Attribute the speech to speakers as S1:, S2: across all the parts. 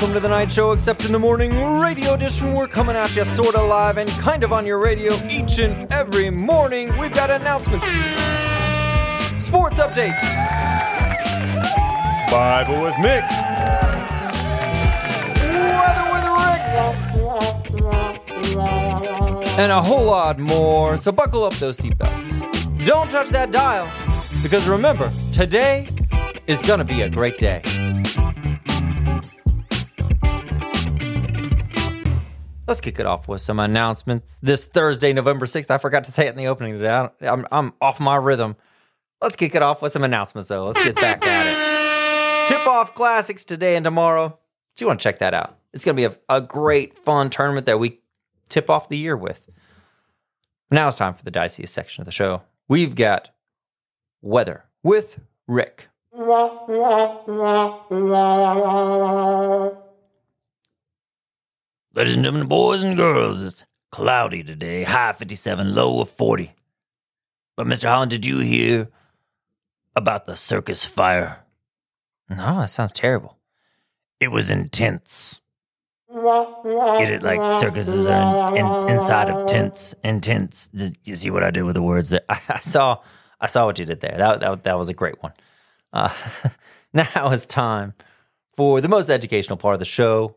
S1: welcome to the Knight show, except in the morning radio edition. We're coming at you sort of live and kind of on your radio each and every morning. We've got announcements, sports updates, Bible with Mick, weather with Rick, and a whole lot more. So buckle up those seatbelts. Don't touch that dial, because remember, today is gonna be a great day. Let's kick it off with some announcements. This Thursday, November 6th, I forgot to say it in the opening today. I'm, I'm off my rhythm. Let's kick it off with some announcements, though. Let's get back at it. Tip off classics today and tomorrow. So you want to check that out. It's going to be a, a great, fun tournament that we tip off the year with. Now it's time for the diciest section of the show. We've got weather with Rick.
S2: Ladies and gentlemen, boys and girls, it's cloudy today, high 57, low of 40. But Mr. Holland, did you hear about the circus fire?
S1: No, that sounds terrible.
S2: It was intense. Get it? Like circuses are in, in, inside of tents. Intense. You see what I did with the words there?
S1: I, I saw, I saw what you did there. That that, that was a great one. Uh, now it's time for the most educational part of the show.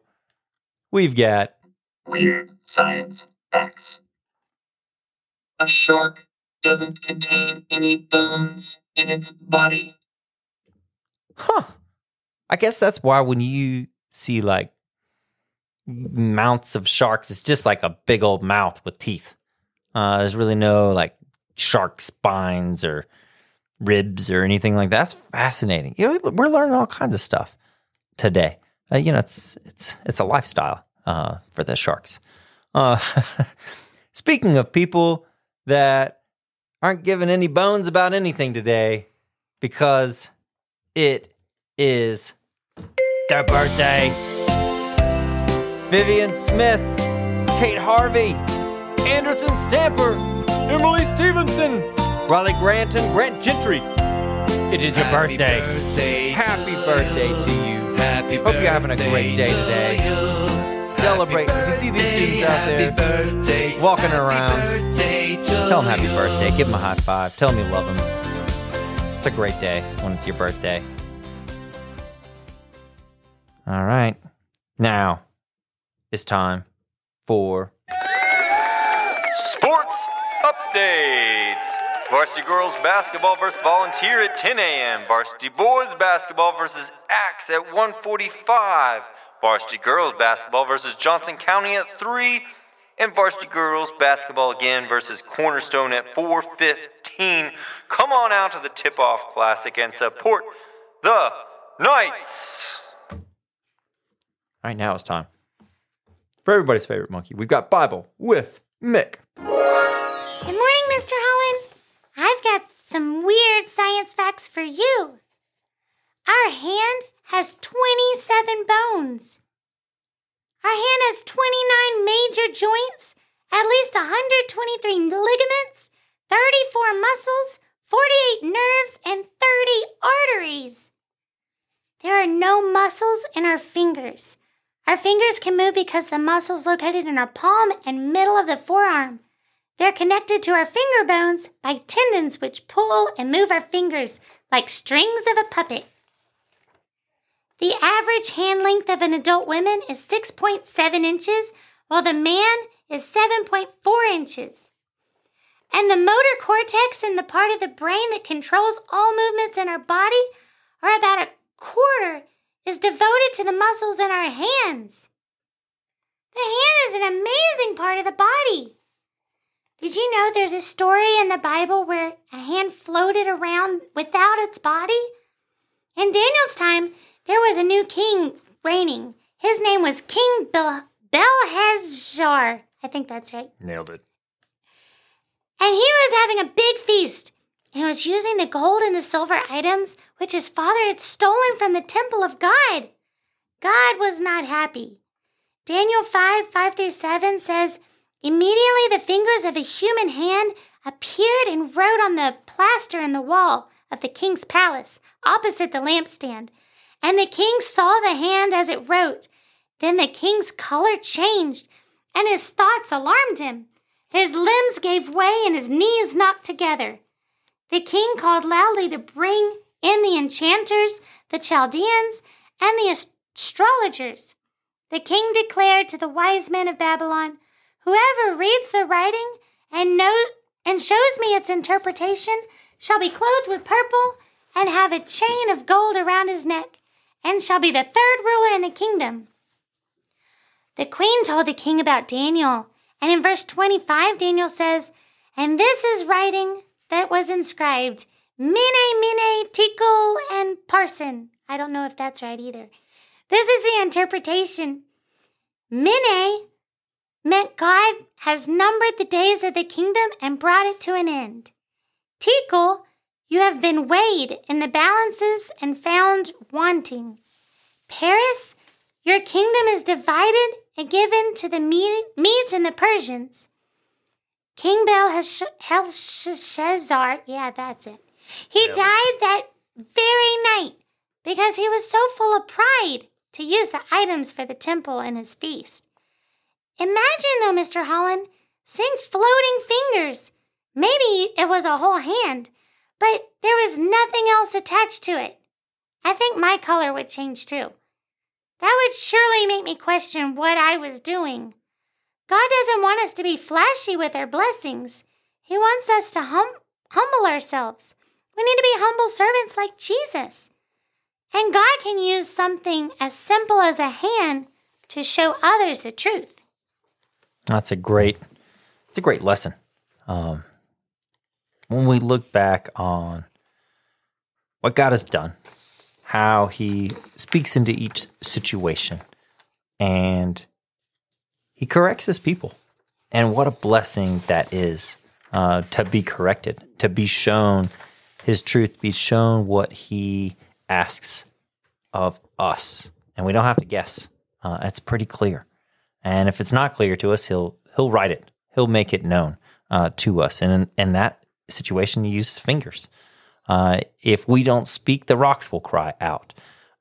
S1: We've got
S3: Weird science facts. A shark doesn't contain any bones in its body.
S1: Huh. I guess that's why when you see like mounts of sharks, it's just like a big old mouth with teeth. Uh, there's really no like shark spines or ribs or anything like that. That's fascinating. You know, we're learning all kinds of stuff today. Uh, you know, it's it's it's a lifestyle uh, for the sharks. Uh, speaking of people that aren't giving any bones about anything today, because it is
S2: Their birthday.
S1: Vivian Smith, Kate Harvey, Anderson Stamper, Emily Stevenson, Riley Grant, and Grant Gentry. It is your
S4: Happy
S1: birthday.
S4: birthday
S1: Happy birthday to you.
S4: Happy
S1: Hope you're having a great day
S4: to
S1: today. Celebrate.
S4: Happy
S1: If you see these
S4: birthday,
S1: students out there
S4: birthday,
S1: walking around, Tell them happy
S4: you.
S1: birthday. Give them a high five. Tell them you love them. It's a great day when it's your birthday. All right. Now it's time for sports updates. Varsity girls basketball versus volunteer at 10 a.m. Varsity boys basketball versus Axe at 1:45. Varsity girls basketball versus Johnson County at 3 and varsity girls basketball again versus Cornerstone at 4:15. Come on out to the Tip-Off Classic and support the Knights. All right, now it's time for everybody's favorite monkey. We've got Bible with Mick.
S5: Good morning, Mr. Holland. I've got some weird science facts for you. Our hand has 27 bones. Our hand has 29 major joints, at least 123 ligaments, 34 muscles, 48 nerves, and 30 arteries. There are no muscles in our fingers. Our fingers can move because the muscles located in our palm and middle of the forearm. They're connected to our finger bones by tendons which pull and move our fingers like strings of a puppet. The average hand length of an adult woman is 6.7 inches, while the man is 7.4 inches. And the motor cortex and the part of the brain that controls all movements in our body are about a quarter is devoted to the muscles in our hands. The hand is an amazing part of the body. Did you know there's a story in the Bible where a hand floated around without its body? In Daniel's time, there was a new king reigning. His name was King Bel- Belhazzar. I think that's right.
S1: Nailed it.
S5: And he was having a big feast. He was using the gold and the silver items which his father had stolen from the temple of God. God was not happy. Daniel 5 5 through 7 says, Immediately the fingers of a human hand appeared and wrote on the plaster in the wall of the king's palace opposite the lampstand. And the king saw the hand as it wrote. Then the king's color changed, and his thoughts alarmed him. His limbs gave way, and his knees knocked together. The king called loudly to bring in the enchanters, the Chaldeans, and the astrologers. The king declared to the wise men of Babylon, Whoever reads the writing and knows and shows me its interpretation shall be clothed with purple and have a chain of gold around his neck, and shall be the third ruler in the kingdom. The queen told the king about Daniel, and in verse 25, Daniel says, And this is writing that was inscribed Mene, Mene, Tekel, and Parson. I don't know if that's right either. This is the interpretation. Mene meant God has numbered the days of the kingdom and brought it to an end. Tekel, you have been weighed in the balances and found wanting. Paris, your kingdom is divided and given to the Medes and the Persians. King Belshazzar, yeah, that's it. He yeah. died that very night because he was so full of pride to use the items for the temple in his feast. Imagine, though, Mr. Holland, seeing floating fingers. Maybe it was a whole hand, but there was nothing else attached to it. I think my color would change too. That would surely make me question what I was doing. God doesn't want us to be flashy with our blessings. He wants us to hum- humble ourselves. We need to be humble servants like Jesus. And God can use something as simple as a hand to show others the truth.
S1: That's a great, it's a great lesson. Um, when we look back on what God has done, how He speaks into each situation, and He corrects His people, and what a blessing that is uh, to be corrected, to be shown His truth, be shown what He asks of us, and we don't have to guess. Uh, it's pretty clear. And if it's not clear to us, he'll he'll write it. He'll make it known uh, to us. And in, that situation, he uses fingers. Uh, if we don't speak, the rocks will cry out.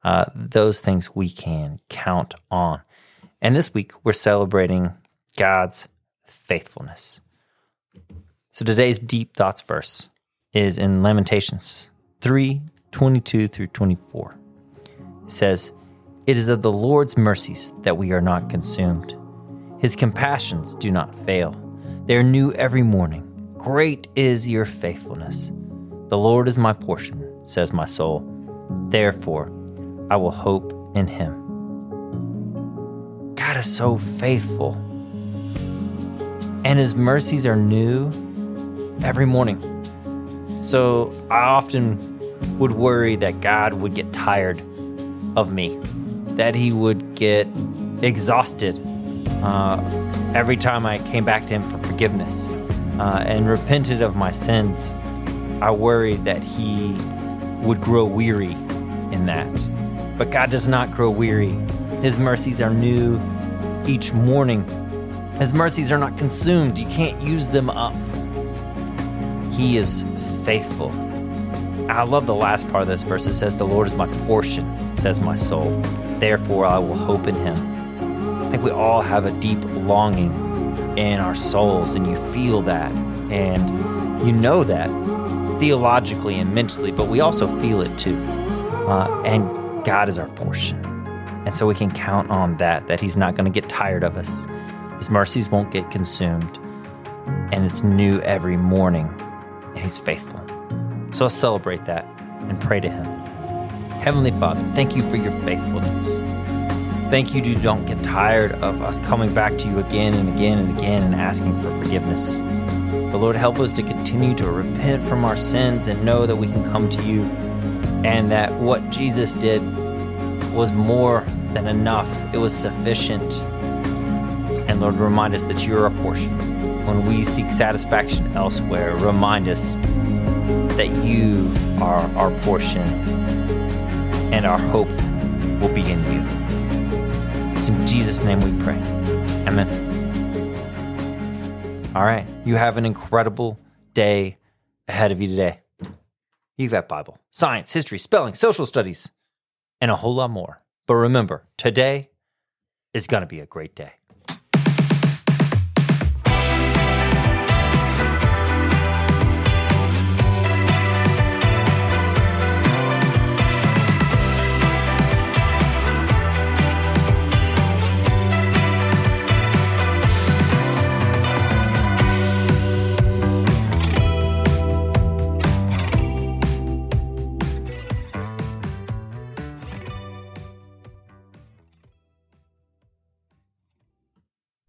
S1: Uh, those things we can count on. And this week, we're celebrating God's faithfulness. So today's deep thoughts verse is in Lamentations 3 22 through 24. It says, It is of the Lord's mercies that we are not consumed. His compassions do not fail, they are new every morning. Great is your faithfulness. The Lord is my portion, says my soul. Therefore, I will hope in him. God is so faithful, and his mercies are new every morning. So I often would worry that God would get tired of me, that he would get exhausted uh, every time I came back to him for forgiveness uh, and repented of my sins. I worried that he would grow weary in that. But God does not grow weary. His mercies are new each morning. His mercies are not consumed. You can't use them up. He is faithful. I love the last part of this verse. It says, The Lord is my portion, says my soul. Therefore, I will hope in him. I think we all have a deep longing in our souls, and you feel that, and you know that theologically and mentally, but we also feel it too. Uh, and God is our portion. And so we can count on that, that He's not going to get tired of us. His mercies won't get consumed. And it's new every morning. And He's faithful. So let's celebrate that and pray to Him. Heavenly Father, thank you for your faithfulness. Thank you, you don't get tired of us coming back to you again and again and again and asking for forgiveness. But Lord, help us to continue to repent from our sins and know that we can come to you and that what Jesus did was more than enough. It was sufficient. And Lord, remind us that you're our portion. When we seek satisfaction elsewhere, remind us that you are our portion and our hope will be in you. It's in Jesus' name we pray. Amen. All right. You have an incredible day ahead of you today. You've got Bible, science, history, spelling, social studies, and a whole lot more. But remember, today is going to be a great day.